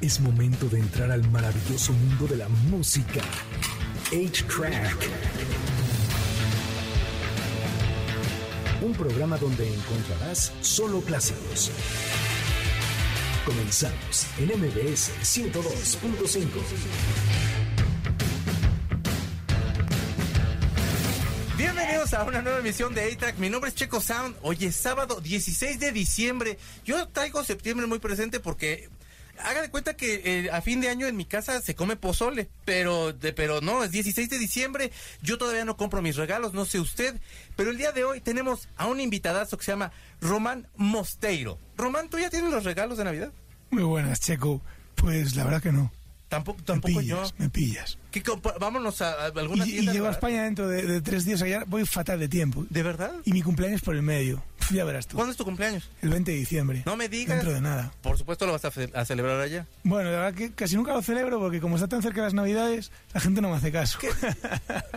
Es momento de entrar al maravilloso mundo de la música. 8-Track. Un programa donde encontrarás solo clásicos. Comenzamos en MBS 102.5. Bienvenidos a una nueva emisión de A-Track. Mi nombre es Checo Sound. Hoy es sábado 16 de diciembre. Yo traigo septiembre muy presente porque haga de cuenta que eh, a fin de año en mi casa se come pozole, pero de, pero no, es 16 de diciembre. Yo todavía no compro mis regalos, no sé usted, pero el día de hoy tenemos a un invitadazo que se llama Román Mosteiro. Román, ¿tú ya tienes los regalos de Navidad? Muy buenas, Checo. Pues la verdad que no. Tampoco, Me tampoco pillas, yo. me pillas. ¿Qué vámonos a, a alguna Y, y tienda. llego a España dentro de, de tres días, allá voy fatal de tiempo. ¿De verdad? Y mi cumpleaños por el medio. Ya verás tú. ¿Cuándo es tu cumpleaños? El 20 de diciembre. No me digas. Dentro de nada. Por supuesto lo vas a, a celebrar allá. Bueno, la verdad que casi nunca lo celebro porque como está tan cerca de las navidades, la gente no me hace caso.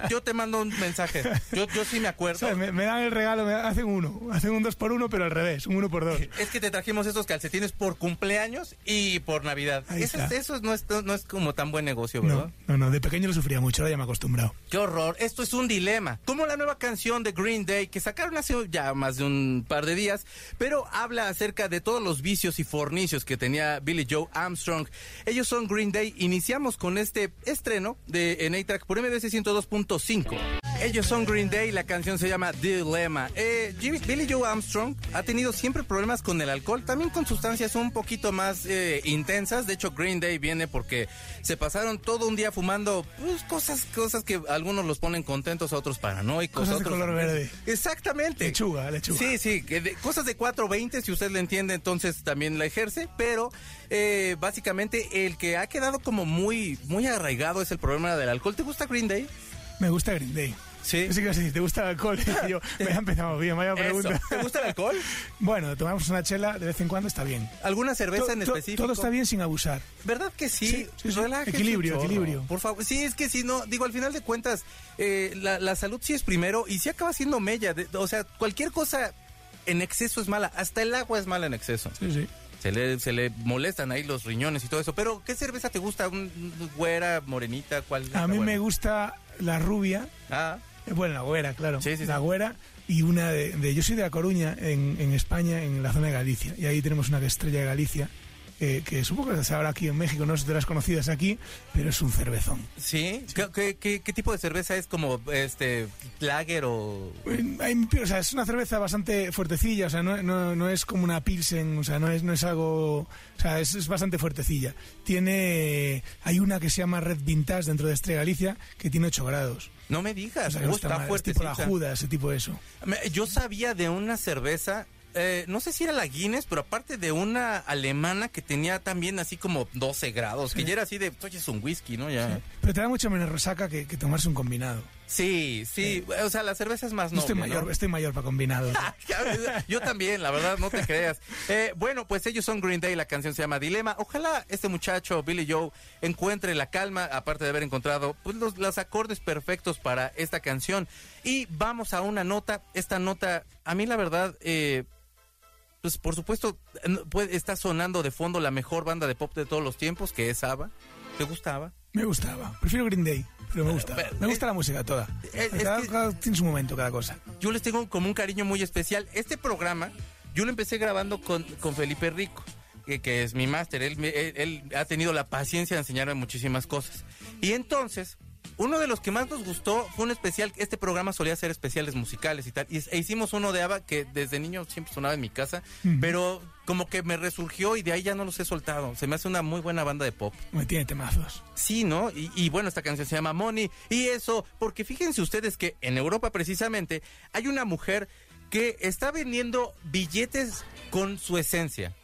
Yo te mando un mensaje. Yo, yo sí me acuerdo. ¿Sabes? Me, me dan el regalo, me hacen uno. Hacen un dos por uno, pero al revés, un uno por dos. Es que te trajimos estos calcetines por cumpleaños y por Navidad. Eso, eso no, es, no es como tan buen negocio, ¿verdad? No, no, no, de pequeño lo sufría mucho, ahora ya me he acostumbrado. Qué horror, esto es un dilema. Como la nueva canción de Green Day que sacaron hace ya más de un par de días, pero habla acerca de todos los vicios y fornicios que tenía Billy Joe Armstrong. Ellos son Green Day. Iniciamos con este estreno de en A-Track por MBC 102.5. Ellos son Green Day, la canción se llama Dilemma. Eh, Jimmy- Billy Joe Armstrong ha tenido siempre problemas con el alcohol, también con sustancias un poquito más eh, intensas. De hecho, Green Day viene porque se pasaron todo un día fumando pues, cosas, cosas que algunos los ponen contentos, a otros paranoicos. Cosas de color verde. Exactamente. Lechuga, lechuga. Sí, sí, que de- cosas de 420, si usted le entiende, entonces también la ejerce, pero eh, básicamente el que ha quedado como muy, muy arraigado es el problema del alcohol. ¿Te gusta Green Day? Me gusta Green Day. Sí. Yo sé que vas a decir, ¿te gusta el alcohol? Y yo, me ha empezado bien, vaya Eso. pregunta. ¿Te gusta el alcohol? Bueno, tomamos una chela de vez en cuando, está bien. ¿Alguna cerveza To- en to- específico? Todo está bien sin abusar. ¿Verdad que sí? Sí, sí, sí. Relájese Equilibrio, chorro. equilibrio. Por favor. Sí, es que si no, digo, al final de cuentas, eh, la, la salud sí es primero y sí acaba siendo mella. de- o sea, cualquier cosa en exceso es mala. Hasta el agua es mala en exceso. Sí, sí. Se le, se le molestan ahí los riñones y todo eso. Pero, ¿qué cerveza te gusta? ¿Un un güera, morenita? ¿Cuál? A mí me gusta la rubia, Ah, eh, bueno, la güera, claro. Sí, sí, la güera y una de, de- Yo soy de La Coruña, en, en España, en la zona de Galicia. Y ahí tenemos una es estrella de Galicia, eh, que supongo que se habrá aquí en México, no es de las conocidas aquí, pero es un cervezón. ¿sí? ¿Qué, qué, qué- qué tipo de cerveza es? ¿Como este lager o...? Eh, hay- o sea, es una cerveza bastante fuertecilla, o sea, no, no- no es como una pilsen, o sea, no es, no es algo, o sea, es, es bastante fuertecilla. Tiene, hay una que se llama Red Vintage dentro de Estrella Galicia que tiene 8 grados. No me digas. Que no Uh, fuerte. tipo la Judas, ese tipo de eso. Yo sabía de una cerveza, eh, no sé si era la Guinness, pero aparte de una alemana que tenía también así como 12 grados, que ya era así de, oye, es un whisky, ¿no? Ya. Pero te da mucha menos resaca que, que tomarse un combinado. Sí, sí, o sea, la cerveza es más Yo estoy noble, mayor, ¿no? estoy mayor para combinados. Yo también, la verdad, no te creas. Eh, bueno, pues ellos son Green Day, la canción se llama Dilema. Ojalá este muchacho, Billy Joe, encuentre la calma, aparte de haber encontrado pues, los, los acordes perfectos para esta canción. Y vamos a una nota. Esta nota, a mí la verdad, eh, pues por supuesto, puede- está sonando de fondo la mejor banda de pop de todos los tiempos, que es ABBA. ¿Te gustaba? Me gustaba. Prefiero Green Day, pero me gusta. Me gusta la música toda. Es- es Cada- cada- tiene su momento cada cosa. yo les tengo como un cariño muy especial. Este programa, yo lo empecé grabando con, con Felipe Rico, que, que es mi máster. Él, él, él ha tenido la paciencia de enseñarme muchísimas cosas. Y entonces, uno de los que más nos gustó fue un especial. Este programa solía ser especiales musicales y tal. Y, e hicimos uno de ABBA que desde niño siempre sonaba en mi casa, pero como que me resurgió y de ahí ya no los he soltado. Se me hace una muy buena banda de pop. Me tiene temazos. Sí, ¿no? Y, y bueno, esta canción se llama Money. Y eso, porque fíjense ustedes que en Europa precisamente hay una mujer que está vendiendo billetes con su esencia.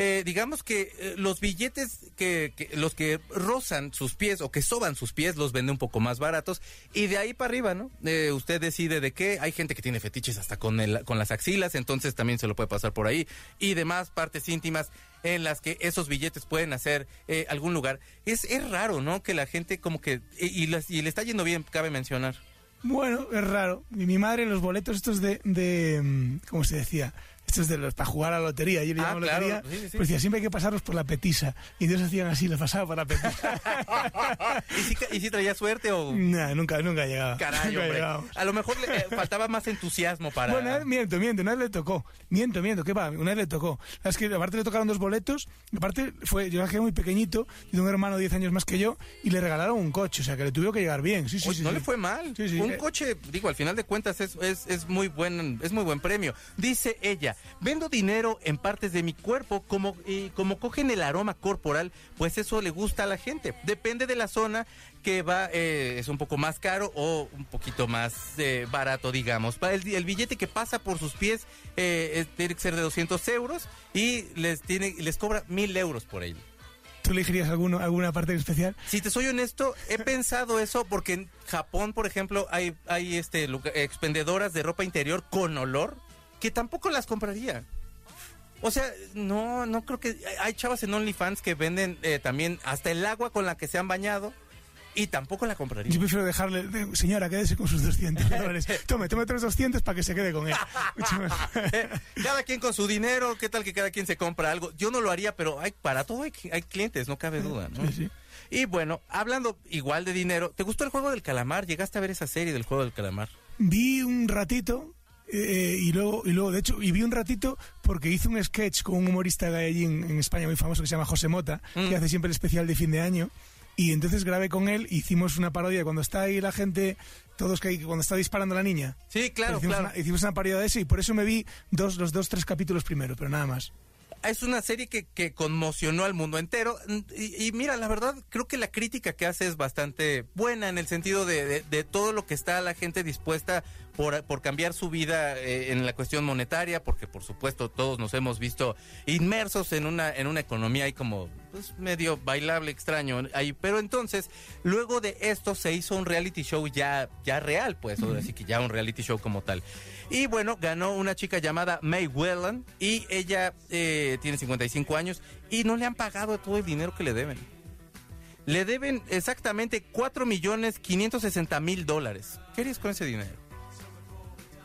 Eh, digamos que eh, los billetes que, que- los que rozan sus pies o que soban sus pies los vende un poco más baratos y de ahí para arriba, ¿no? Eh, usted decide de qué. Hay gente que tiene fetiches hasta con el, con las axilas, entonces también se lo puede pasar por ahí y demás partes íntimas en las que esos billetes pueden hacer eh, algún lugar. Es, es raro, ¿no? Que la gente como que y, y las- y le está yendo bien, cabe mencionar. Bueno, es raro. Mi, madre, los boletos estos de, de mm, ¿cómo se decía? Esto es de los para jugar a la lotería, yo le Ah, llamo claro, lotería, sí, sí, pues decía, siempre hay que pasarlos por la petisa. Y entonces hacían así, los pasaba por la petisa. ¿Y si, y si traía suerte o...? Nah, nunca, nunca llegaba. Caray, Nunca hombre. A lo mejor le eh, faltaba más entusiasmo para... Bueno, miento, miento, una vez le tocó. Miento, miento, ¿qué va? Una vez le tocó. Es que aparte le tocaron dos boletos, aparte fue, yo era muy pequeñito, y un hermano de 10 años más que yo, y le regalaron un coche, o sea que le tuvieron que llegar bien. Sí, sí, Oye, sí. no sí. le fue mal. Un coche, digo, al final de cuentas es, es, es muy buen es muy buen premio. Dice ella, vendo dinero en partes de mi cuerpo, como, y como cogen el aroma corporal, pues eso le gusta a la gente. Depende de la zona que va, eh, es un poco más caro o un poquito más eh, barato, digamos. El, el billete que pasa por sus pies eh, es- tiene que ser de 200 euros y les, tiene, les cobra 1000 euros por ello. ¿Tú elegirías alguno, alguna parte en especial? Si te soy honesto, he pensado eso porque en Japón, por ejemplo, hay, hay este, expendedoras de ropa interior con olor que tampoco las compraría. O sea, no, no creo que... Hay chavas en OnlyFans que venden eh, también hasta el agua con la que se han bañado y tampoco la compraría. Yo prefiero dejarle, de- señora, quédese con sus 200 dólares. Tome, tome otros 200 para que se quede con él. Eh, cada quien con su dinero, ¿qué tal que cada quien se compra algo? Yo no lo haría, pero hay, para todo hay, hay clientes, no cabe duda, ¿no? Sí, sí. Y bueno, hablando igual de dinero, ¿te gustó el juego del calamar? ¿Llegaste a ver esa serie del juego del calamar? Vi un ratito eh, y luego, y luego, de hecho, y vi un ratito porque hice un sketch con un humorista de allí en, en España muy famoso que se llama José Mota, Mm. que hace siempre el especial de fin de año. Y entonces grabé con él, hicimos una parodia cuando está ahí la gente, todos que hay- cuando está disparando la niña. Sí, claro, hicimos, claro. Una, hicimos una parodia de eso y por eso me vi dos, los dos, tres capítulos primero, pero nada más. Es una serie que, que conmocionó al mundo entero. Y, y mira, la verdad, creo que la crítica que hace es bastante buena en el sentido de, de- de todo lo que está la gente dispuesta por, cambiar su vida eh, en la cuestión monetaria, porque por supuesto todos nos hemos visto inmersos en una, en una economía ahí como pues, medio bailable, extraño. Ahí. Pero entonces, luego de esto se hizo un reality show ya, ya real, pues, ahora sí que ya un reality show como tal. Y bueno, ganó una chica llamada May Whelan y ella eh, tiene 55 años y no le han pagado todo el dinero que le deben. Le deben exactamente 4 millones 560 mil dólares. ¿Qué harías con ese dinero?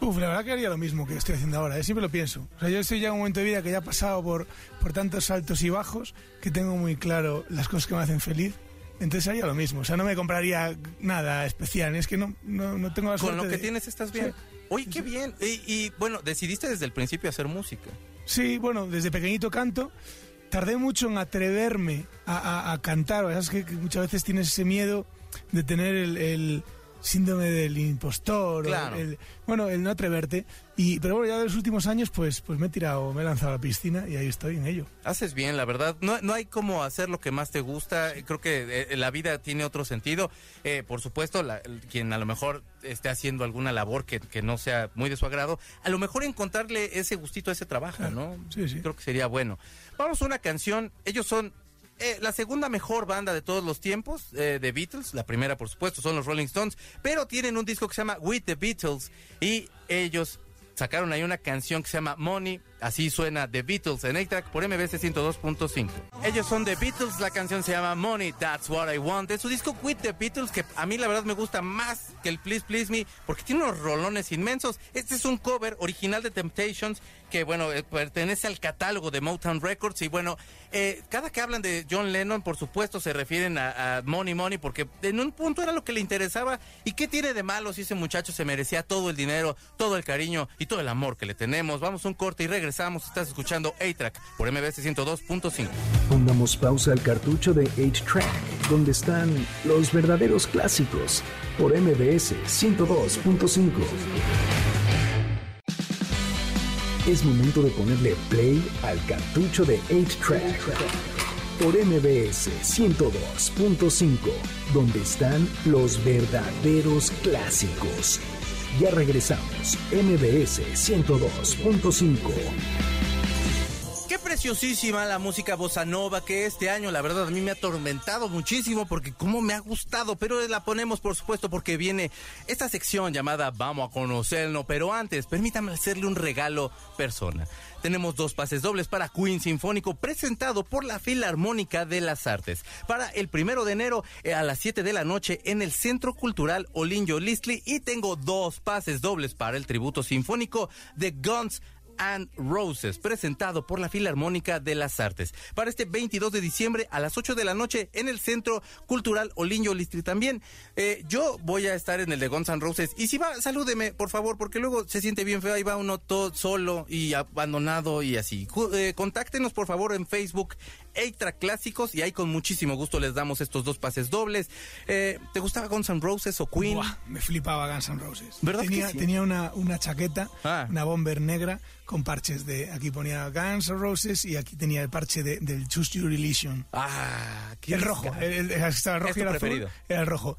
Uf, la verdad que haría lo mismo que estoy haciendo ahora, ¿eh? siempre lo pienso. O sea, yo estoy ya en un momento de vida que ya he pasado por, por tantos altos y bajos que tengo muy claro las cosas que me hacen feliz. Entonces haría lo mismo. O sea, no me compraría nada especial. Es que no, no, no tengo la Con lo que de- tienes estás bien. Sí. Oye, qué bien. Y, y, bueno, decidiste desde el principio hacer música. Sí, bueno, desde pequeñito canto. Tardé mucho en atreverme a, a- a cantar. ¿Sabes que, que muchas veces tienes ese miedo de tener el, el síndrome del impostor? Claro. el- bueno, el no atreverte. Y, pero bueno, ya de los últimos años, pues, pues me he tirado, me he lanzado a la piscina y ahí estoy en ello. Haces bien, la verdad. No, no hay como hacer lo que más te gusta. Creo que eh, la vida tiene otro sentido. Eh, por supuesto, la- quien a lo mejor esté haciendo alguna labor que, que no sea muy de su agrado, a lo mejor encontrarle ese gustito a ese trabajo, ¿no? Sí, sí. Creo que sería bueno. Vamos a una canción. Ellos son eh, la segunda mejor banda de todos los tiempos eh, de Beatles. La primera, por supuesto, son los Rolling Stones. Pero tienen un disco que se llama With the Beatles. Y ellos sacaron ahí una canción que se llama Money. Así suena The Beatles en A-Track por MBC 102.5. Ellos son The Beatles, la canción se llama Money, That's What I Want. Es su disco With the Beatles, que a mí la verdad me gusta más que el Please Please Me, porque tiene unos rolones inmensos. Este es un cover original de Temptations, que bueno, eh, pertenece al catálogo de Motown Records. Y bueno, eh, cada que hablan de John Lennon, por supuesto, se refieren a Money Money, porque en un punto era lo que le interesaba. ¿Y qué tiene de malo si ese muchacho se merecía todo el dinero, todo el cariño y todo el amor que le tenemos? Vamos a un corte y regresamos. Estás escuchando A-Track por MBS 102.5. Pongamos pausa al cartucho de 8-Track, donde están los verdaderos clásicos, por MBS 102.5. Es momento de ponerle play al cartucho de 8-Track, por MBS 102.5, donde están los verdaderos clásicos. Ya regresamos, MBS 102.5. Qué preciosísima la música bossa nova que este año, la verdad, a mí me ha atormentado muchísimo porque cómo me ha gustado, pero la ponemos por supuesto porque viene esta sección llamada Vamos a conocerlo, pero antes, permítame hacerle un regalo persona. Tenemos dos pases dobles para Queen Sinfónico presentado por la Filarmónica de las Artes para el primero de enero eh, a las 7 de la noche en el Centro Cultural Olinjo Listli y tengo dos pases dobles para el tributo sinfónico de Guns and Roses, presentado por la Filarmónica de las Artes, para este 22 de diciembre a las 8 de la noche en el Centro Cultural Oliño Listri también. Eh, yo voy a estar en el de Guns N' Roses y si va, salúdeme, por favor, porque luego se siente bien feo, ahí va uno todo solo y abandonado y así. Eh, contáctenos, por favor, en Facebook, Eitra Clásicos y ahí con muchísimo gusto les damos estos dos pases dobles. Eh, ¿Te gustaba Guns N' Roses o Queen? me flipaba Guns N' Roses. ¿Verdad tenía, que sí? tenía una, una chaqueta, Ah. una bomber negra con parches de... Aquí ponía Guns N' Roses y aquí tenía el parche de, del Choose Your Religion. Ah, qué El rojo, el, el- estaba el rojo ¿Es y tu el azul, preferido? Era el rojo.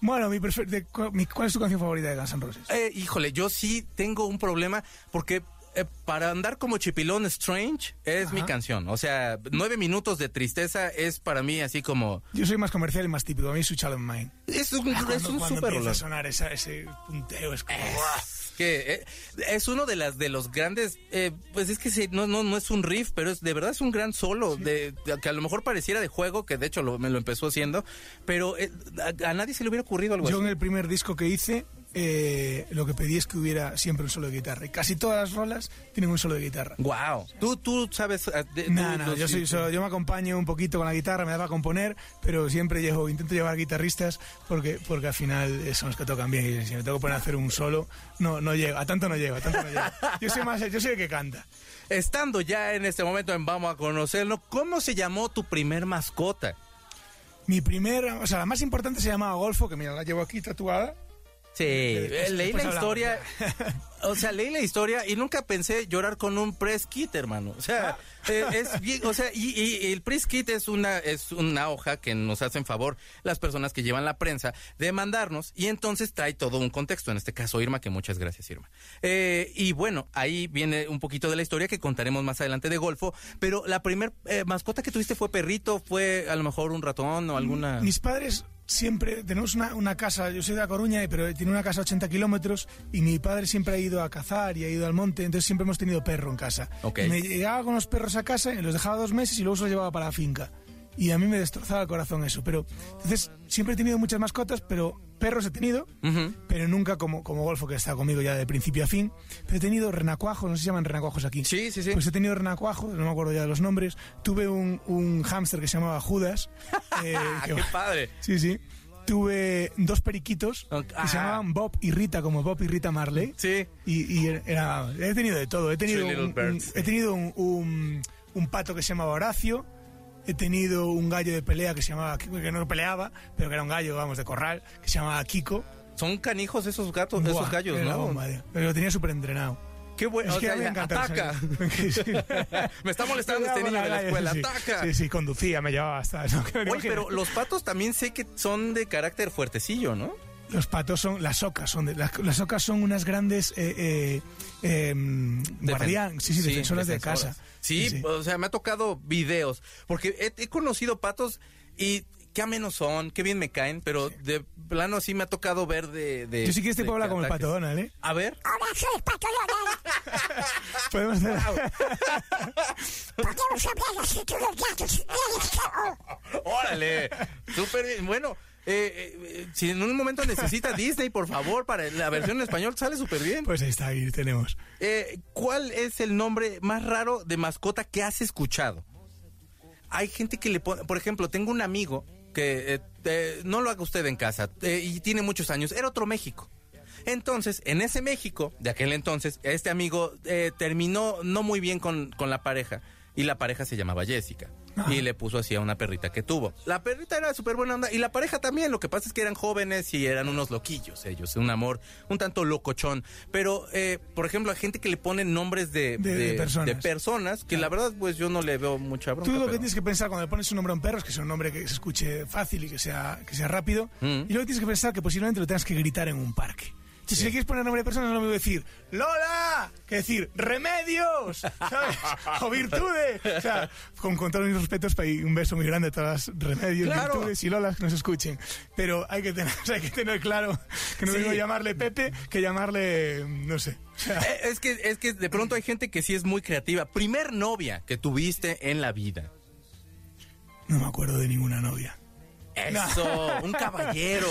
Bueno, mi prefer- de- cu- mi- ¿cuál es tu canción favorita de Guns N' Roses? Eh, híjole, yo sí tengo un problema porque eh, para andar como Chipilón Strange es mi Ajá. canción. O sea, nueve minutos de tristeza es para mí así como... Yo soy más comercial y más típico. A mí es Mine. Es un, Ah, es un cuando super empieza a sonar esa- ese punteo, es como... que eh, es uno de las de los grandes eh, pues es que se- no, no no es un riff pero es de verdad es un gran solo de, de- que a lo mejor pareciera de juego que de hecho lo- me lo empezó haciendo pero eh, a, a nadie se le hubiera ocurrido algo Yo en así el primer disco que hice, eh, lo que pedí es que hubiera siempre un solo de guitarra. Y casi todas las rolas tienen un solo de guitarra. wow tú tú sabes eh, de- No, tú- no, yo, soy, so- yo me acompaño un poquito con la guitarra, me da para componer, pero siempre llevo, intento llevar guitarristas porque, porque al final eh, son los que tocan bien. Y si me tengo que poner a hacer un solo, no, no llego, a tanto no llego, a tanto no llego. Yo soy más, yo soy el que canta. estando ya en este momento en vamos a conocerlo cómo se llamó tu primer mascota Mi primera, o sea, la más importante se llamaba Golfo, que mira, la llevo aquí tatuada. Sí, Después- eh, leí la hablamos. historia, o sea, leí la historia y nunca pensé llorar con un press kit, hermano. O sea, eh, es bien, o sea, y, y- y el press kit es una es una hoja que nos hacen favor las personas que llevan la prensa de mandarnos y entonces trae todo un contexto, en este caso Irma, que muchas gracias Irma. Eh, y bueno, ahí viene un poquito de la historia que contaremos más adelante de Golfo, pero la primer eh, mascota que tuviste fue perrito, fue a lo mejor un ratón o alguna... Mis padres siempre, tenemos una, una casa, yo soy de La Coruña, eh, pero tiene una casa a 80 kilómetros y mi padre siempre ha ido a cazar y ha ido al monte, entonces siempre hemos tenido perro en casa. Ok. Y me llegaba con los perros a casa los dejaba dos meses y luego se los llevaba para la finca. Y a mí me destrozaba el corazón eso. Pero entonces siempre he tenido muchas mascotas, pero perros he tenido, pero nunca como, como Golfo, que está conmigo ya de principio a fin. Pero he tenido renacuajos, no sé si se llaman renacuajos aquí. Sí, sí, sí. Pues he tenido renacuajos, no me acuerdo ya de los nombres. Tuve un, un hámster que se llamaba Judas. eh, Ah, que- qué padre. Sí, sí. Tuve dos periquitos que ah. se llamaban Bob y Rita, como Bob y Rita Marley. Sí. Y, y era, he tenido de todo. He tenido, un, un- he tenido un, un- un pato que se llamaba Horacio. He tenido un gallo de pelea que se llamaba, que no peleaba, pero que era un gallo, vamos, de corral, que se llamaba Kiko. Son canijos esos gatos, Buah, esos gallos, ¿no? bomba. Pero lo tenía súper entrenado. Qué bueno. Es o que sea, me ataca. Me está molestando este niño de la escuela. Sí, Ataca. Sí, sí, conducía, me llevaba hasta... no, Oye, pero los patos también sé que son de carácter fuertecillo, ¿no? Los patos son, las ocas son, de- las, las ocas son unas grandes eh, eh, em, guardián, sí, sí, defensoras de defensoras. casa. Sí, o sea, me ha tocado videos, porque he, he conocido patos y qué amenos son, qué bien me caen, pero de plano sí me ha tocado ver de... de Yo sí que este puedo hablar como el pato Donald, ¿eh? A ver. Hola, soy Pato Donald. Podemos hacer... Podemos hablar así todos los gatos. ¡Órale! Súper bien. Bueno, eh, eh, si en un momento necesita Disney, por favor, para la versión en español, sale súper bien. Pues ahí está, ahí tenemos. Eh, ¿Cuál es el nombre más raro de mascota que has escuchado? Hay gente que le pone, por ejemplo, tengo un amigo que eh, eh, no lo haga usted en casa eh, y tiene muchos años, era otro México. Entonces, en ese México, de aquel entonces, este amigo eh, terminó no muy bien con, con la pareja y la pareja se llamaba Jessica y le puso así a una perrita que tuvo. La perrita era súper buena onda y la pareja también, lo que pasa es que eran jóvenes y eran unos loquillos ellos, un amor un tanto locochón. Pero, eh, por ejemplo, hay gente que le pone nombres de, De- de personas. de personas que la verdad pues yo no le veo mucha bronca. Tú lo que tienes que pensar cuando le pones un nombre a un perro es que sea un nombre que se escuche fácil y que sea, que sea rápido. Mm. Y luego tienes que pensar que posiblemente lo tengas que gritar en un parque. Si le quieres poner nombre de persona, no me voy a decir ¡Lola! Que decir ¡Remedios! ¿sabes? O virtudes. O sea, con, con todos mis respetos, y un beso muy grande a todas las remedios, Claro. virtudes y Lolas que nos escuchen. Pero hay que tener, o sea, hay que tener claro que no Sí. digo llamarle Pepe que llamarle, no sé. O sea, Eh, Es que, es que de pronto hay gente que sí es muy creativa. Primer novia que tuviste en la vida. no me acuerdo de ninguna novia. Eso, un caballero.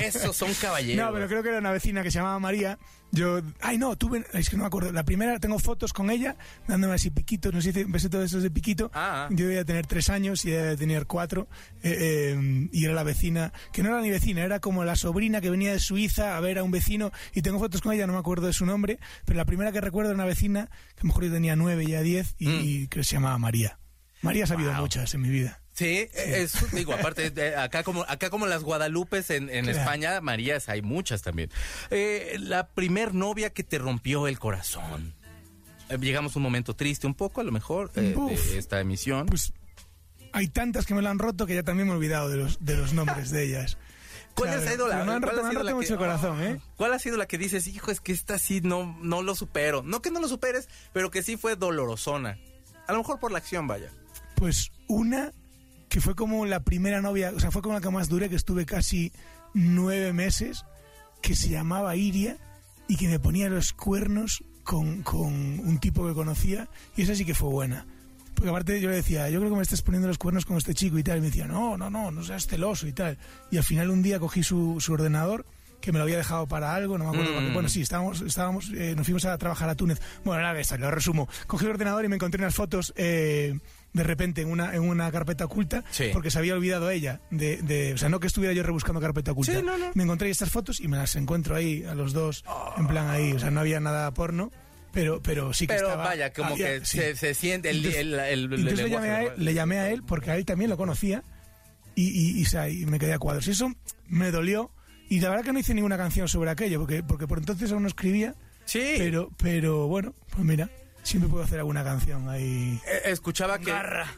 Esos son caballeros. No, pero creo que era una vecina que se llamaba María. Yo, ay no, tuve, es que no me acuerdo. La primera, tengo fotos con ella, dándome así piquitos, no sé si besé todos esos de piquito. Ah. Yo debía tener tres años y ella debía tener cuatro. eh, eh, y era la vecina, que no era ni vecina, era como la sobrina que venía de Suiza a ver a un vecino. Y tengo fotos con ella, no me acuerdo de su nombre, pero la primera que recuerdo era una vecina, que a lo mejor yo tenía nueve, ya diez, y, y creo que se llamaba María. María ha habido Mm. Wow. muchas en mi vida. Sí, eso digo, aparte, acá como acá como las Guadalupes en, en Claro. España, Marías hay muchas también. Eh, la primer novia que te rompió el corazón. Eh, llegamos a un momento triste un poco, a lo mejor, eh, de esta emisión. Pues hay tantas que me lo han roto que ya también me he olvidado de los, de los nombres de ellas. ¿Cuál Claro, ha sido la, pero me han cuál roto, ha me han sido roto la mucho que- el corazón, ¿eh? ¿Cuál ha sido la que dices, hijo, es que esta sí no, no lo supero? No que no lo superes, pero que sí fue dolorosona. A lo mejor por la acción, vaya. Pues una que fue como la primera novia, o sea, fue como la que más duré, que estuve casi nueve meses, que se llamaba Iria y que me ponía los cuernos con, con un tipo que conocía y esa sí que fue buena. Porque aparte yo le decía, yo creo que me estás poniendo los cuernos con este chico y tal. Y me decía, no, no, no, no seas celoso y tal. Y al final un día cogí su, su ordenador, que me lo había dejado para algo, no me acuerdo. Mm. para qué. Bueno, sí, estábamos, estábamos eh, nos fuimos a trabajar a Túnez. Bueno, nada, esa, lo resumo. Cogí el ordenador y me encontré unas fotos eh, de repente en una, en una carpeta oculta, Sí. porque se había olvidado ella. De, de- o sea, no que estuviera yo rebuscando carpeta oculta. Sí, no, no. Me encontré estas fotos y me las encuentro ahí a los dos, en plan ahí. O sea, no había nada porno. Pero, pero sí que Pero estaba- vaya, como había- que sí. se, se siente el, Entonces- el, el- el Entonces le llamé, a él, le llamé a él porque a él también lo conocía y, y, y, o sea, y me quedé a cuadros. Y eso me dolió. Y la verdad que no hice ninguna canción sobre aquello, porque, porque por entonces aún no escribía. Sí. Pero, pero bueno, pues mira, siempre puedo hacer alguna canción ahí. Eh, Escuchaba que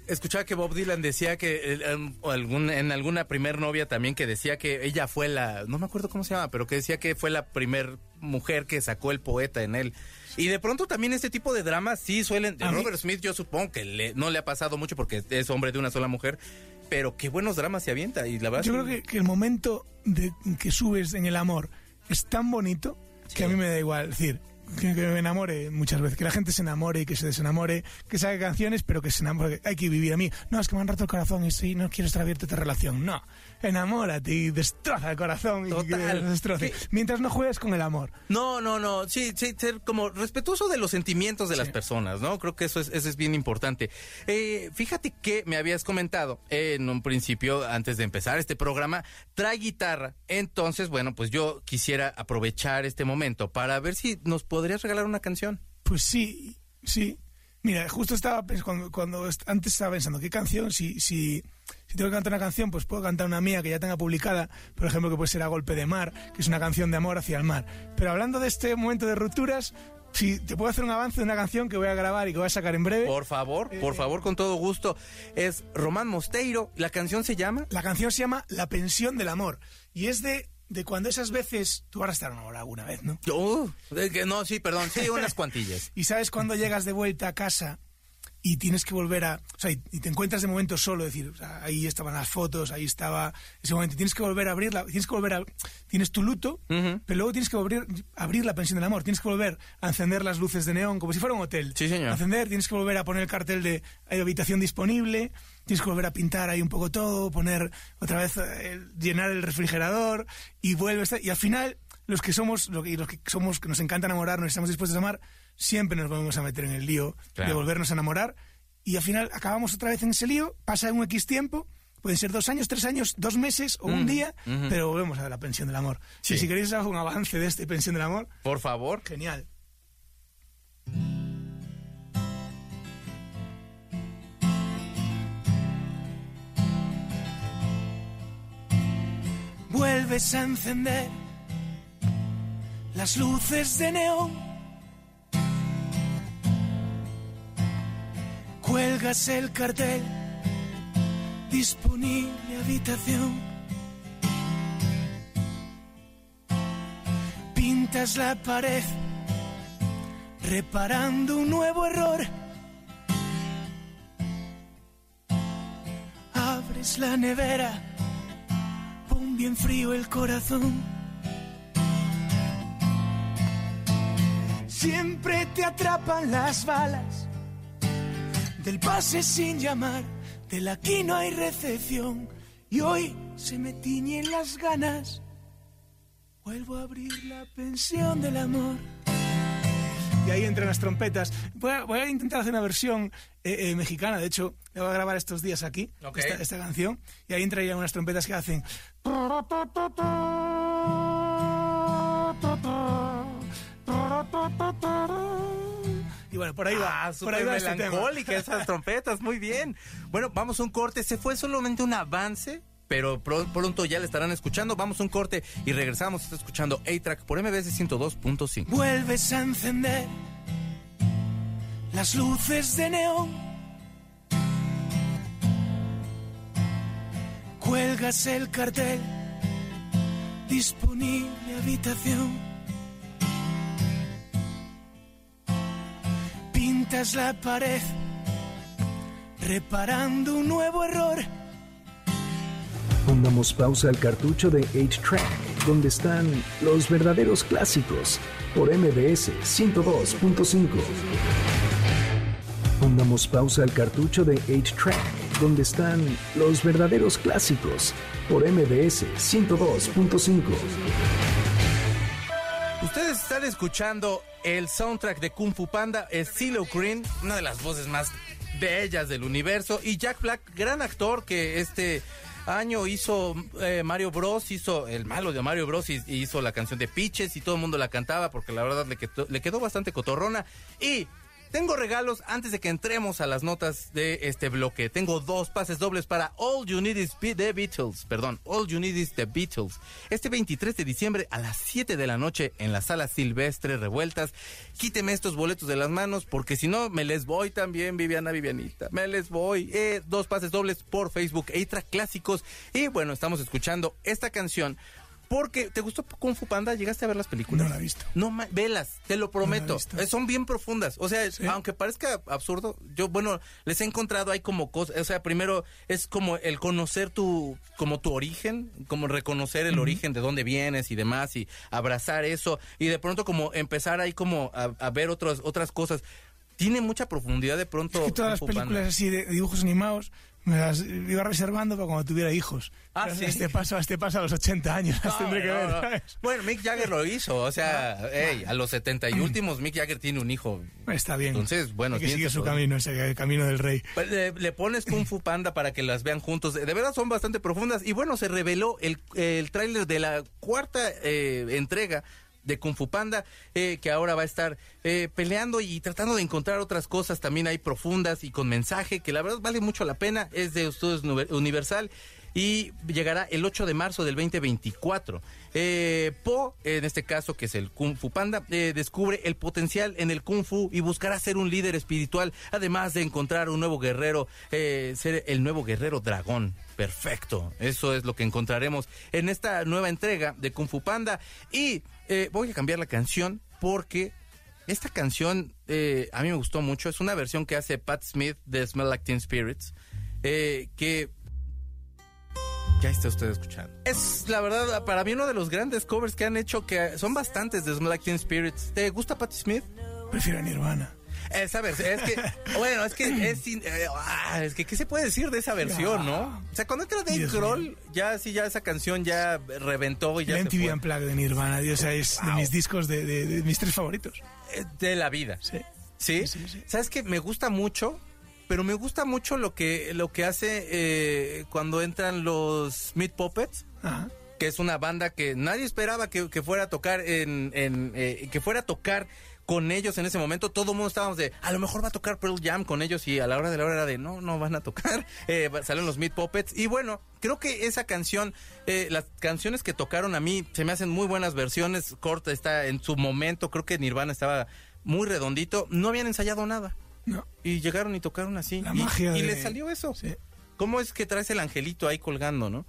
escuchaba que Bob Dylan decía que em, algún, en alguna primer novia también que decía que ella fue la no me acuerdo cómo se llama pero que decía que fue la primer mujer que sacó el poeta en él y de pronto también este tipo de dramas sí suelen de mí- Robert Smith yo supongo que le- no le ha pasado mucho porque es hombre de una sola mujer pero qué buenos dramas se avienta y la verdad Yo creo que, que el momento de que subes en el amor es tan bonito que a mí me da igual. Decir, que, me enamore muchas veces, que la gente se enamore y que se desenamore, que saque canciones, pero que se enamore. Hay que vivir a mí. No, es que me han roto el corazón y sí, no quiero estar abierto a esta relación. No, enamórate y destroza el corazón y Total. destroce. Mientras no juegues con el amor. No, no, no. Sí, sí, ser como respetuoso de los sentimientos de las personas, ¿no? Creo que eso es, eso es bien importante. Eh, fíjate que me habías comentado en un principio, antes de empezar este programa, trae guitarra. Entonces, bueno, pues yo quisiera aprovechar este momento para ver si nos podrías regalar una canción. Pues sí, sí. Mira, justo estaba cuando, cuando antes estaba pensando qué canción, si, si, si tengo que cantar una canción, pues puedo cantar una mía que ya tenga publicada, por ejemplo, que puede ser A Golpe de Mar, que es una canción de amor hacia el mar. Pero hablando de este momento de rupturas, si te puedo hacer un avance de una canción que voy a grabar y que voy a sacar en breve. Por favor, por favor, con todo gusto. Es Román Mosteiro. La canción se llama. La canción se llama La pensión del amor y es de, de cuando esas veces, tú ahora estar enamorado alguna vez, ¿no? Eh, que no, sí, perdón, sí, unas cuantillas. Y sabes cuando llegas de vuelta a casa y tienes que volver a. O sea, y, y te encuentras de momento solo, es decir, o sea, ahí estaban las fotos, ahí estaba ese momento. y Tienes que volver a abrirla, tienes que volver a. Tienes tu luto, pero luego tienes que volver a abrir la pensión del amor. Tienes que volver a encender las luces de neón, como si fuera un hotel. Sí, señor. Encender, tienes que volver a poner el cartel de hay habitación disponible, tienes que volver a pintar ahí un poco todo, poner otra vez, eh, llenar el refrigerador y vuelves. Y al final, los que somos, lo que- los que somos, que nos encanta enamorarnos y estamos dispuestos a amar, siempre nos vamos a meter en el lío Claro. de volvernos a enamorar. Y al final acabamos otra vez en ese lío, pasa un X tiempo, pueden ser dos años, tres años, dos meses o un día, pero volvemos a la pensión del amor. Sí. Y si queréis hago un avance de este pensión del amor, Por favor. genial. Vuelves a encender las luces de neón. Cuelgas el cartel, disponible habitación. Pintas la pared, reparando un nuevo error. Abres la nevera, pon bien frío el corazón. Siempre te atrapan las balas del pase sin llamar, del aquí no hay recepción. Y hoy se me tiñen las ganas. Vuelvo a abrir la pensión del amor. Y ahí entran las trompetas. Voy a, voy a intentar hacer una versión eh, eh, mexicana. De hecho, la voy a grabar estos días aquí, esta, esta canción. Y ahí entran ya unas trompetas que hacen. Y bueno, por ahí va. Ah, por súper ahí va este melancólica esas trompetas, muy bien. Bueno, vamos a un corte. Se fue solamente un avance, pero pro- pronto ya le estarán escuchando. Vamos a un corte y regresamos. Está escuchando A-Track por MBS 102.5. Vuelves a encender las luces de neón. Cuelgas el cartel, disponible habitación. Pintas la pared, reparando un nuevo error. Pongamos pausa al cartucho de 8-Track, donde están los verdaderos clásicos, por MBS 102.5. Pongamos pausa al cartucho de 8-Track, donde están los verdaderos clásicos, por MBS 102.5. Ustedes están escuchando el soundtrack de Kung Fu Panda, es CeeLo Green, una de las voces más bellas del universo, y Jack Black, gran actor que este año hizo eh, Mario Bros, hizo el malo de Mario Bros y, hizo la canción de Pitches y todo el mundo la cantaba porque la verdad le quedó, le quedó bastante cotorrona. Y tengo regalos antes de que entremos a las notas de este bloque. Tengo dos pases dobles para All You Need Is The Beatles. Perdón, All You Need Is The Beatles. Este 23 de diciembre a las 7 de la noche en la sala Silvestre Revueltas. Quíteme estos boletos de las manos porque si no me les voy también, Viviana Vivianita. Me les voy. Eh, dos pases dobles por Facebook, Eitra Clásicos. Y bueno, estamos escuchando esta canción. Porque, ¿te gustó Kung Fu Panda? ¿Llegaste a ver las películas? No la he visto. No, ma- velas, te lo prometo. visto. Eh, son bien profundas. O sea, Sí. aunque parezca absurdo, yo, bueno, les he encontrado, hay como cosas, o sea, primero es como el conocer tu, como tu origen, como reconocer el origen de dónde vienes y demás, y abrazar eso, y de pronto como empezar ahí como a, a ver otras, otras cosas. Tiene mucha profundidad de pronto. que todas las Fu Panda. películas así de dibujos animados me las iba reservando para cuando tuviera hijos. Ah, Pero sí. Este paso, a este paso a los 80 años las No, tendré que no, ver. ¿sabes? Bueno, Mick Jagger lo hizo, o sea, ey, a los 70 y últimos Mick Jagger tiene un hijo. Está bien. Entonces, bueno, que sigue su poder- camino, ese el camino del rey. Pues, Le, le pones Kung Fu Panda para que las vean juntos. De verdad son bastante profundas. Y bueno, se reveló el, el tráiler de la cuarta eh, entrega de Kung Fu Panda, eh, que ahora va a estar eh, peleando y tratando de encontrar otras cosas también ahí profundas y con mensaje, que la verdad vale mucho la pena. Es de Estudios Universal y llegará el 8 de marzo del 2024. Eh, po, en este caso, que es el Kung Fu Panda, eh, descubre el potencial en el Kung Fu y buscará ser un líder espiritual, además de encontrar un nuevo guerrero, eh, ser el nuevo guerrero dragón. Perfecto, eso es lo que encontraremos en esta nueva entrega de Kung Fu Panda. Y eh, voy a cambiar la canción porque esta canción eh, a mí me gustó mucho. Es una versión que hace Pat Smith de Smell Like Teen Spirits, eh, que ya está usted escuchando. Es la verdad, para mí uno de los grandes covers que han hecho, que son bastantes de Smell Like Teen Spirits. ¿Te gusta Patti Smith? Prefiero a Nirvana. Esa versión, es que, bueno, es que es, sin- eh, ah, es que, ¿qué se puede decir de esa versión, no? O sea, cuando entra Dave Grohl, ya sí, ya esa canción ya reventó y ya se MTV. Unplugged de Nirvana, o sea, es de mis discos de, de- de mis tres favoritos. Eh, De la vida. Sí. ¿Sí? Sí, sí. ¿Sabes que Me gusta mucho, pero me gusta mucho lo que, lo que hace eh, cuando entran los Meat Puppets. Ajá. que es una banda que nadie esperaba que, que fuera a tocar en, en, eh, que fuera a tocar con ellos en ese momento. Todo el mundo estábamos de, a lo mejor va a tocar Pearl Jam con ellos y a la hora de la hora era de, no, no van a tocar. Eh, salen los Meat Puppets y bueno, creo que esa canción, eh, las canciones que tocaron a mí se me hacen muy buenas versiones. Corta está en su momento, creo que Nirvana estaba muy redondito. No habían ensayado nada No. y llegaron y tocaron así La y, magia y de- les salió eso. Sí. ¿Cómo es que traes el angelito ahí colgando, no?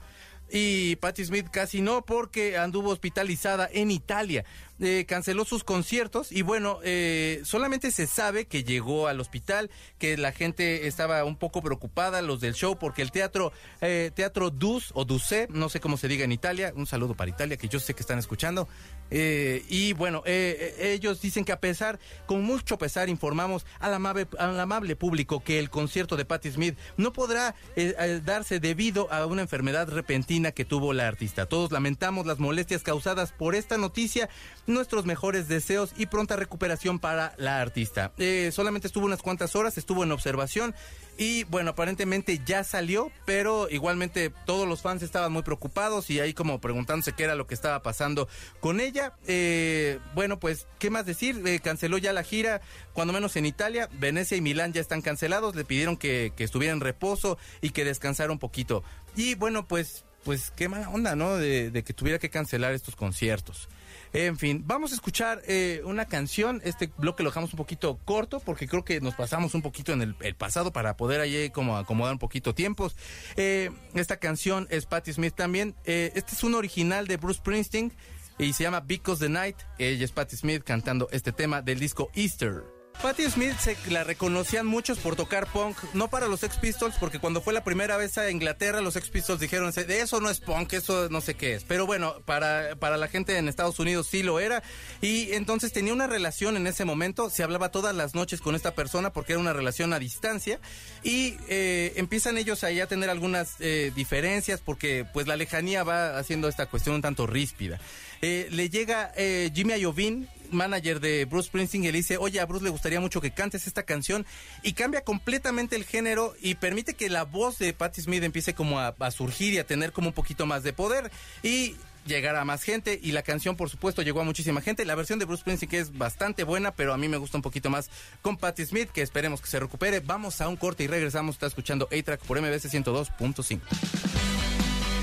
Y Patti Smith casi no, porque anduvo hospitalizada en Italia. Eh, canceló sus conciertos y bueno, eh, solamente se sabe que llegó al hospital, que la gente estaba un poco preocupada, los del show, porque el teatro, eh, teatro Dus o Duce, no sé cómo se diga en Italia, un saludo para Italia, que yo sé que están escuchando, Eh, y bueno, eh, eh, ellos dicen que a pesar, con mucho pesar, informamos al amable, al amable público que el concierto de Patti Smith no podrá eh, eh, darse debido a una enfermedad repentina que tuvo la artista. Todos lamentamos las molestias causadas por esta noticia, nuestros mejores deseos y pronta recuperación para la artista. Solamente estuvo unas cuantas horas, estuvo en observación y bueno, aparentemente ya salió, pero igualmente todos los fans estaban muy preocupados y ahí como preguntándose qué era lo que estaba pasando con ella. Eh, bueno, pues, ¿qué más decir? Eh, canceló ya la gira, cuando menos en Italia. Venecia y Milán ya están cancelados. Le pidieron que, estuviera en reposo y que descansara un poquito. Y bueno, pues, pues qué mala onda, ¿no? De, que tuviera que cancelar estos conciertos. En fin, vamos a escuchar eh, una canción. Este bloque lo dejamos un poquito corto porque creo que nos pasamos un poquito en el, pasado para poder allí como acomodar un poquito tiempos. Esta canción es Patti Smith también. Este es un original de Bruce Springsteen y se llama Because the Night. Ella es Patti Smith cantando este tema del disco Easter. Patti Smith se la reconocían muchos por tocar punk, no para los Sex Pistols, porque cuando fue la primera vez a Inglaterra, los Sex Pistols dijeron, eso no es punk, eso no sé qué es. Pero bueno, para, para la gente en Estados Unidos sí lo era. Y entonces tenía una relación en ese momento, se hablaba todas las noches con esta persona porque era una relación a distancia. Y eh, empiezan ellos ahí a tener algunas eh, diferencias porque pues la lejanía va haciendo esta cuestión un tanto ríspida. Eh, le llega eh, Jimmy Iovine, manager de Bruce Springsteen, y le dice, oye, a Bruce le gustaría mucho que cantes esta canción, y cambia completamente el género y permite que la voz de Patti Smith empiece como a, surgir y a tener como un poquito más de poder. Y llegar a más gente y la canción por supuesto llegó a muchísima gente. La versión de Bruce Springsteen que es bastante buena, pero a mí me gusta un poquito más con Patti Smith, que esperemos que se recupere. Vamos a un corte y regresamos. Está escuchando A-Track por MBS 102.5.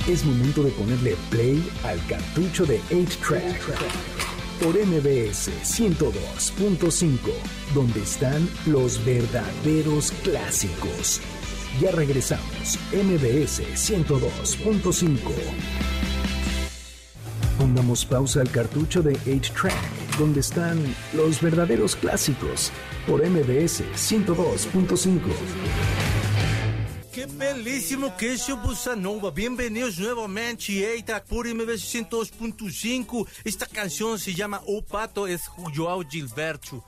Es momento de ponerle play al cartucho de 8-Track por MBS 102.5, donde están los verdaderos clásicos. Ya regresamos, MBS 102.5. Pongamos pausa al cartucho de 8-Track, donde están los verdaderos clásicos por MBS 102.5. Qué belíssimo que esse é o Bossa Nova. Bem-vindos novamente a Ita por MBS 102.5. Esta canción se llama O Pato, es Joao Gilberto.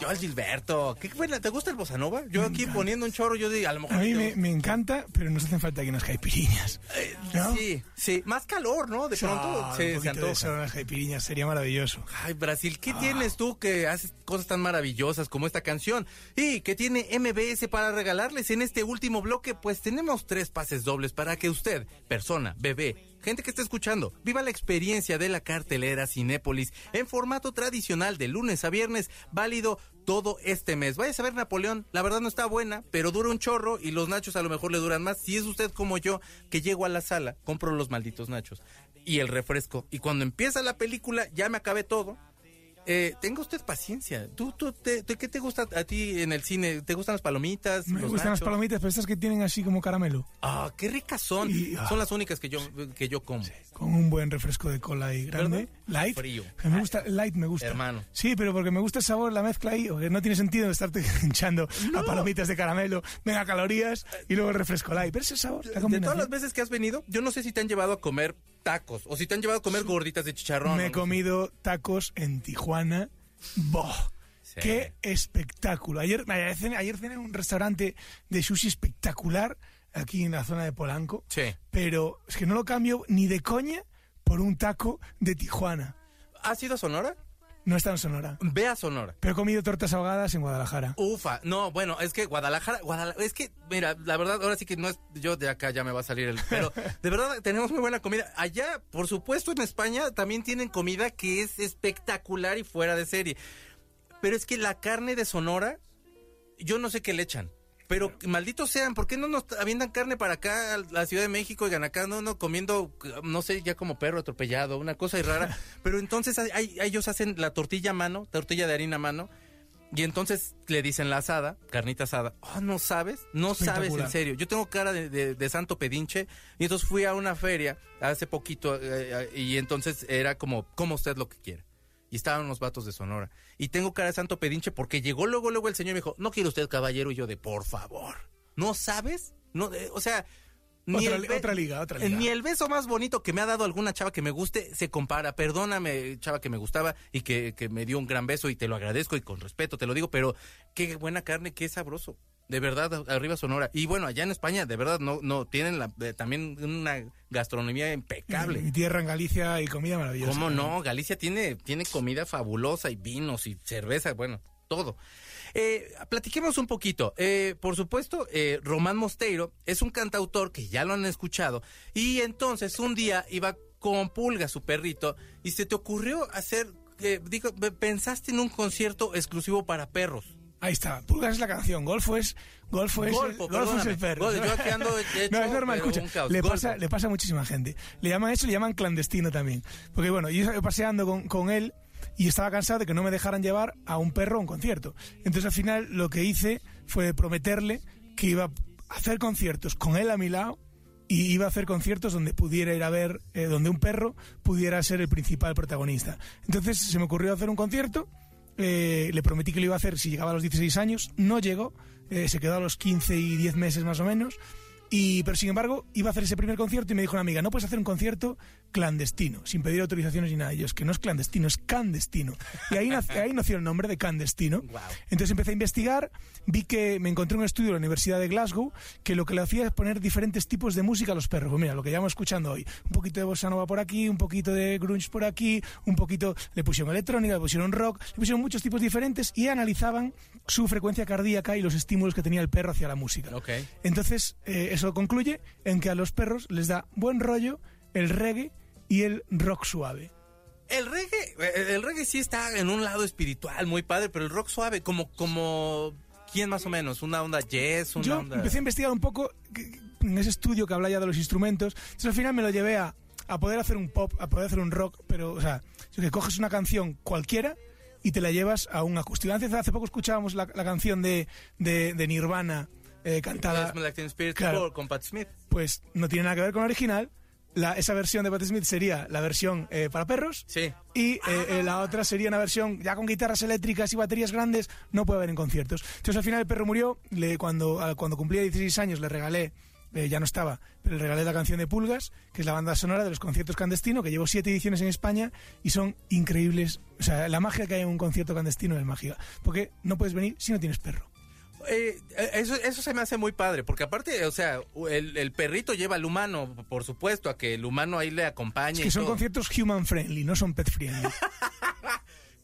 Joao Gilberto, ¿qué? ¿Te gusta el Bossa Nova? Yo aquí poniendo un chorro, yo digo, a lo mejor... A mí me, me encanta, pero nos hacen falta aquí unas caipiriñas. Eh, ¿no? Sí, sí, más calor, ¿no? De pronto Ah, un se, se poquito de eso, unas caipiriñas, sería maravilloso. Ay, Brasil, Ah. ¿qué tienes tú que haces cosas tan maravillosas como esta canción? Y que tiene MBS para regalarles en este último bloque, pues tenemos tres pases dobles para que usted, persona, bebé, gente que está escuchando, viva la experiencia de la cartelera Cinépolis en formato tradicional de lunes a viernes, válido todo este mes. Vaya a ver Napoleón, la verdad no está buena, pero dura un chorro y los nachos a lo mejor le duran más. Si es usted como yo, que llego a la sala, compro los malditos nachos y el refresco. Y cuando empieza la película, ya me acabé todo. Eh, tenga usted paciencia. ¿Tú, tú te- te- ¿Qué te gusta a ti en el cine? ¿Te gustan las palomitas? Me los gustan las palomitas, pero estas que tienen así como caramelo, Ah, qué ricas son. Y- ah. Son las únicas que yo, que yo como. con un buen refresco de cola ahí grande. ¿Verdad? Light. Frío. Que me gusta, light me gusta. Hermano. Sí, pero porque me gusta el sabor, la mezcla ahí, no tiene sentido estarte hinchando a palomitas de caramelo, venga calorías y luego el refresco light. Pero ese sabor, la De todas las veces que has venido, yo no sé si te han llevado a comer tacos o si te han llevado a comer gorditas de chicharrón. Me he sé. comido tacos en Tijuana. ¡Boh! Sí. ¡Qué espectáculo! Ayer, ayer, cené, ayer cené en un restaurante de sushi espectacular aquí en la zona de Polanco. Sí. Pero es que no lo cambio ni de coña por un taco de Tijuana. ¿Has ido a Sonora? No está en Sonora. Ve a Sonora. Pero he comido tortas ahogadas en Guadalajara. Ufa, no, bueno, es que Guadalajara, Guadalajara, es que, mira, la verdad, ahora sí que no es, yo de acá ya me va a salir el, pero de verdad tenemos muy buena comida. Allá, por supuesto, en España también tienen comida que es espectacular y fuera de serie. Pero es que la carne de Sonora, yo no sé qué le echan. Pero malditos sean, ¿por qué no nos avientan carne para acá, a la Ciudad de México, y acá no, no comiendo, no sé, ya como perro atropellado, una cosa rara? Pero entonces hay- hay- ellos hacen la tortilla a mano, tortilla de harina a mano, y entonces le dicen la asada, carnita asada. Oh, ¿no sabes? No sabes en serio. Yo tengo cara de, de- de santo pedinche. Y entonces fui a una feria hace poquito eh, eh, y entonces era como, como usted lo que quiera. Y estaban los vatos de Sonora. Y tengo cara de santo pedinche porque llegó luego, luego el señor y me dijo, no quiere usted caballero. Y yo de, por favor. ¿No sabes? No, eh, o sea, Ni Otra el otra liga, otra liga. Ni el beso más bonito que me ha dado alguna chava que me guste se compara. Perdóname, chava que me gustaba y que, que me dio un gran beso y te lo agradezco y con respeto te lo digo, pero qué buena carne, qué sabroso. De verdad, arriba Sonora. Y bueno, allá en España, de verdad, no, no tienen la, eh, también una gastronomía impecable. Mi tierra en Galicia y comida maravillosa. ¿Cómo no? Galicia tiene, tiene comida fabulosa y vinos y cerveza, bueno, todo. Eh, platiquemos un poquito. Eh, por supuesto, eh, Román Mosteiro es un cantautor que ya lo han escuchado. Y entonces un día iba con Pulga, su perrito, y se te ocurrió hacer, eh, digo, pensaste en un concierto exclusivo para perros. Ahí está, Pulgas es la canción, Golfo es, Golfo es, Golfo, el, Golfo es el perro. Gol- yo aquí ando hecho, no, es normal, escucha, le Golfo. pasa, le pasa a muchísima gente. Le llaman eso, le llaman clandestino también. Porque bueno, yo estaba paseando con, con él y estaba cansado de que no me dejaran llevar a un perro a un concierto. Entonces al final lo que hice fue prometerle que iba a hacer conciertos con él a mi lado y iba a hacer conciertos donde pudiera ir a ver, eh, donde un perro pudiera ser el principal protagonista. Entonces se me ocurrió hacer un concierto, eh, le prometí que lo iba a hacer si llegaba a los 16 años, no llegó, eh, se quedó a los 15 y 10 meses más o menos, y, pero sin embargo iba a hacer ese primer concierto y me dijo una amiga, no puedes hacer un concierto clandestino, sin pedir autorizaciones ni nada. Y yo, es que no es clandestino, es clandestino. Y ahí, nac- ahí nació el nombre de clandestino. Guau. Entonces empecé a investigar, vi que me encontré un estudio en la Universidad de Glasgow que lo que le hacía es poner diferentes tipos de música a los perros. Pues mira, lo que llevamos escuchando hoy. Un poquito de bossa nova por aquí, un poquito de grunge por aquí, un poquito le pusieron electrónica, le pusieron rock, le pusieron muchos tipos diferentes y analizaban su frecuencia cardíaca y los estímulos que tenía el perro hacia la música. Ok. Entonces, eh, eso concluye en que a los perros les da buen rollo el reggae y el rock suave. El reggae, eh, el reggae sí está en un lado espiritual muy padre, pero el rock suave, como, como, ¿quién más o menos? ¿Una onda jazz? Una Yo onda... empecé a investigar un poco en ese estudio que habla ya de los instrumentos. Entonces al final me lo llevé a, a poder hacer un pop, a poder hacer un rock, pero, o sea, que coges una canción cualquiera y te la llevas a un acústico. Antes, hace poco escuchábamos la, la canción de, de, de Nirvana eh, cantada. Spirit Claro. por- con Pat Smith. Pues no tiene nada que ver con la original. La, esa versión de Pat Smith sería la versión eh, para perros. Sí. Y eh, eh, la otra sería una versión ya con guitarras eléctricas y baterías grandes, no puede haber en conciertos. Entonces al final el perro murió, le, cuando, a- cuando cumplía 16 años le regalé, eh, ya no estaba, pero le regalé la canción de Pulgas, que es la banda sonora de los conciertos clandestinos, que llevo siete ediciones en España y son increíbles. O sea, la magia que hay en un concierto clandestino es mágica, porque no puedes venir si no tienes perro. Eh, eh, eso, eso se me hace muy padre, porque aparte, o sea, el, el perrito lleva al humano, por supuesto, a que el humano ahí le acompañe. Es que y son todo. conciertos human friendly, no son pet friendly.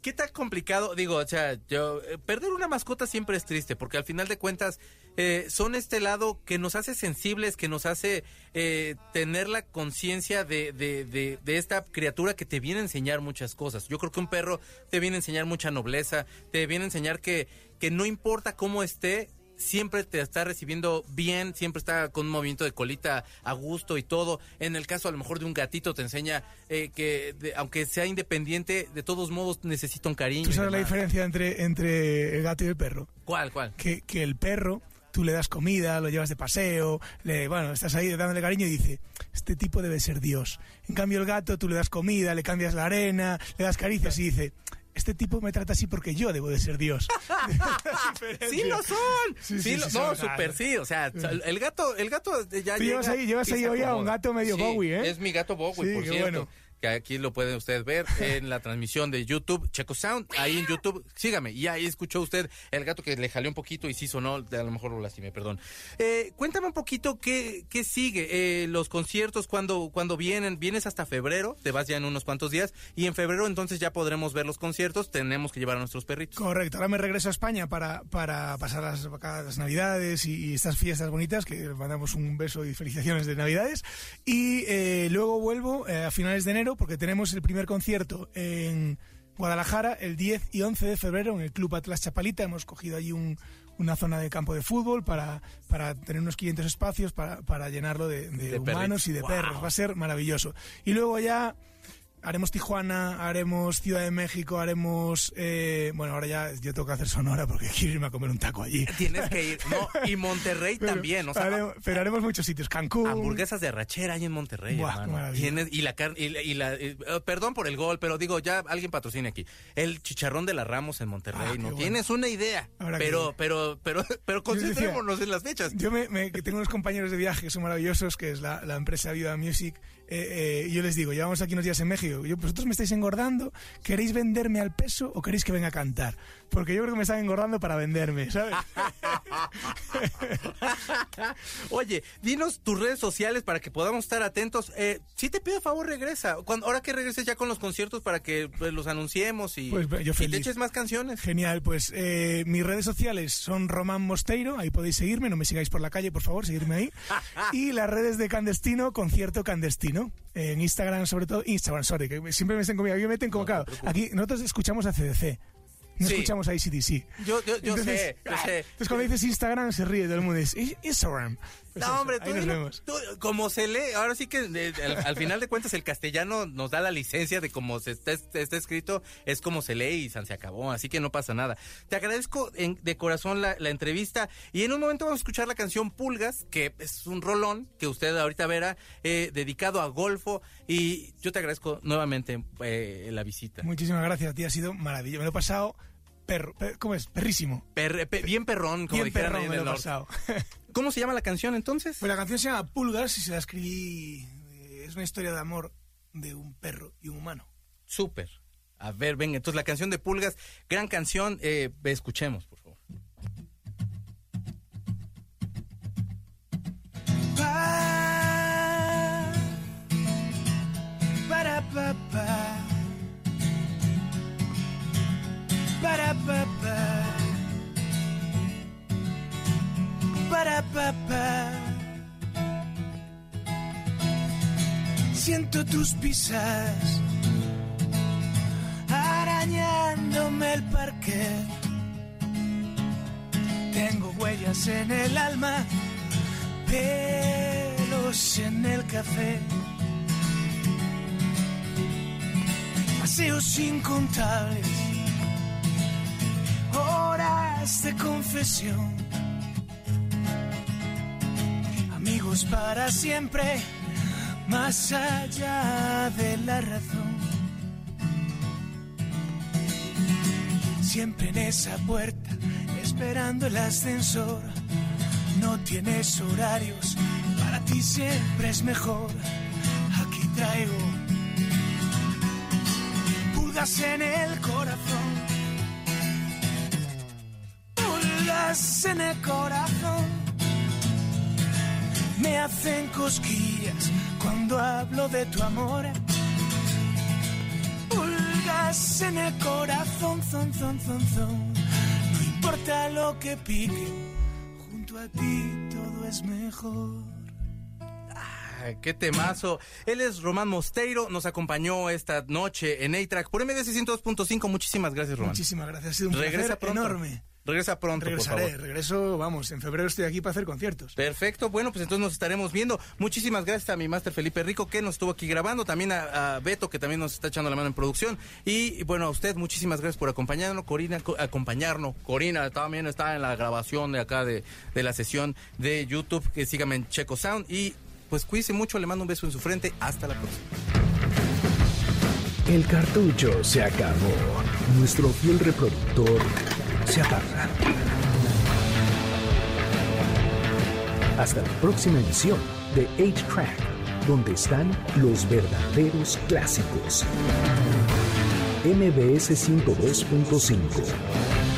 ¿Qué tan complicado? Digo, o sea, yo, eh, perder una mascota siempre es triste, porque al final de cuentas eh, son este lado que nos hace sensibles, que nos hace eh, tener la conciencia de, de, de, de esta criatura que te viene a enseñar muchas cosas. Yo creo que un perro te viene a enseñar mucha nobleza, te viene a enseñar que, que no importa cómo esté, siempre te está recibiendo bien, siempre está con un movimiento de colita a gusto y todo. En el caso a lo mejor de un gatito te enseña eh, que de- aunque sea independiente, de todos modos necesita un cariño. ¿Tú sabes la diferencia entre, entre el gato y el perro? ¿Cuál, cuál? que, que el perro, tú le das comida, lo llevas de paseo, le, bueno, estás ahí dándole cariño y dice, este tipo debe ser Dios. En cambio el gato, tú le das comida, le cambias la arena, le das caricias y dice, este tipo me trata así porque yo debo de ser Dios. Sí lo son. Sí, Sí, sí, lo- no, súper sí. O sea, el gato, el gato ya Tú llevas llega ahí- llevas ahí hoy a un gato medio Bowie, ¿eh? Es mi gato Bowie, por cierto. bueno. Que aquí lo puede usted ver en la transmisión de YouTube, Checo Sound. Ahí en YouTube, sígame. Y ahí escuchó usted el gato que le jalé un poquito y sí sonó, a lo mejor lo lastimé, perdón. Eh, cuéntame un poquito qué, qué sigue. Eh, los conciertos, cuando cuando vienen? ¿Vienes hasta febrero? Te vas ya en unos cuantos días. Y en febrero entonces ya podremos ver los conciertos. Tenemos que llevar a nuestros perritos. Correcto, ahora me regreso a España para, para pasar las, las Navidades y, y estas fiestas bonitas, que mandamos un beso y felicitaciones de Navidades. Y eh, luego vuelvo eh, a finales de enero porque tenemos el primer concierto en Guadalajara el 10 y 11 de febrero en el Club Atlas Chapalita. Hemos cogido allí un- una zona de campo de fútbol para, para tener unos 500 espacios para, para llenarlo de, de De humanos y de Wow. perros. Va a ser maravilloso. Y luego ya haremos Tijuana, haremos Ciudad de México, haremos... eh, bueno, ahora ya yo tengo que hacer Sonora porque quiero irme a comer un taco allí. Tienes que ir. No, y Monterrey Pero también. O sea, haremos- pero haremos muchos sitios. Cancún. hamburguesas de arrachera ahí en Monterrey, Buah, hermano. Tienes- y la carne, y, la- y la- eh, perdón por el gol, pero digo, ya alguien patrocine aquí. El chicharrón de la Ramos en Monterrey, Ah, no bueno. tienes una idea. Que Pero, pero, pero, pero decía- concentrémonos en las fechas. Yo me, me- que tengo unos compañeros de viaje que son maravillosos, que es la, la empresa Viva Music, eh, eh, yo les digo, llevamos aquí unos días en México, yo, vosotros me estáis engordando, ¿queréis venderme al peso o queréis que venga a cantar? Porque yo creo que me están engordando para venderme, ¿sabes? Oye, dinos tus redes sociales para que podamos estar atentos. Eh, si te pido favor, regresa. Cuando, ahora que regreses ya con los conciertos para que pues, los anunciemos y, Pues, yo y te eches más canciones. Genial, pues eh, mis redes sociales son Román Mosteiro, ahí podéis seguirme, no me sigáis por la calle, por favor, seguirme ahí. Y las redes de Candestino, Concierto Candestino. En Instagram, sobre todo, Instagram, sorry, que siempre me estén conmigo, me meten como claro. Aquí nosotros escuchamos a CDC, no Sí. escuchamos a ACDC. Yo, yo, yo Entonces, sé, yo ah, sé. Entonces cuando dices Instagram se ríe todo el mundo, es "I- Instagram. Pues eso, No, hombre, tú, tú- como se lee, ahora sí que eh, al, al final de cuentas el castellano nos da la licencia de cómo se está, está escrito, es como se lee y se acabó, así que no pasa nada. Te agradezco en- de corazón la, la entrevista y en un momento vamos a escuchar la canción Pulgas, que es un rolón que usted ahorita verá, eh, dedicado a Golfo y yo te agradezco nuevamente eh, la visita. Muchísimas gracias, tío, ha sido maravilloso. Me lo he pasado perro, per- ¿cómo es? Perrísimo. Per- pe- bien perrón, como Bien ahí perrón en me el lo he norte. pasado. ¿Cómo se llama la canción entonces? Pues la canción se llama Pulgas y se la escribí. eh, Es una historia de amor de un perro y un humano. Súper. A ver, venga, entonces la canción de Pulgas, gran canción, eh, escuchemos, por favor. Pa, para pa, pa. Siento tus pisadas arañándome el parque. Tengo huellas en el alma pelos en el café. Paseos incontables, de confesión. Amigos para siempre, más allá de la razón. Siempre en esa puerta, esperando el ascensor. No tienes horarios, para ti siempre es mejor. Aquí traigo pulgas en el corazón. En el corazón. Me hacen cosquillas cuando hablo de tu amor. Pulgas en el corazón, zon, zon, zon, zon. No importa lo que pique junto a ti todo es mejor. Qué temazo. Él es Román Mosteiro, nos acompañó esta noche en A-Track por MDC 102.5. Muchísimas gracias, Román. Muchísimas gracias, ha sido un Regresa placer pronto. enorme. Regresa pronto, por Regresaré, favor. regreso, vamos, en febrero estoy aquí para hacer conciertos. Perfecto, bueno, pues entonces nos estaremos viendo. Muchísimas gracias a mi máster Felipe Rico que nos estuvo aquí grabando, también a, a Beto que también nos está echando la mano en producción y bueno, a usted muchísimas gracias por acompañarnos, Corina, co- acompañarnos. Corina también está en la grabación de acá de, de la sesión de YouTube, que síganme en Checo Sound y pues cuídense mucho, le mando un beso en su frente, hasta la próxima. El cartucho se acabó. Nuestro fiel reproductor se apaga. Hasta la próxima edición de 8-Track, donde están los verdaderos clásicos. MBS 102.5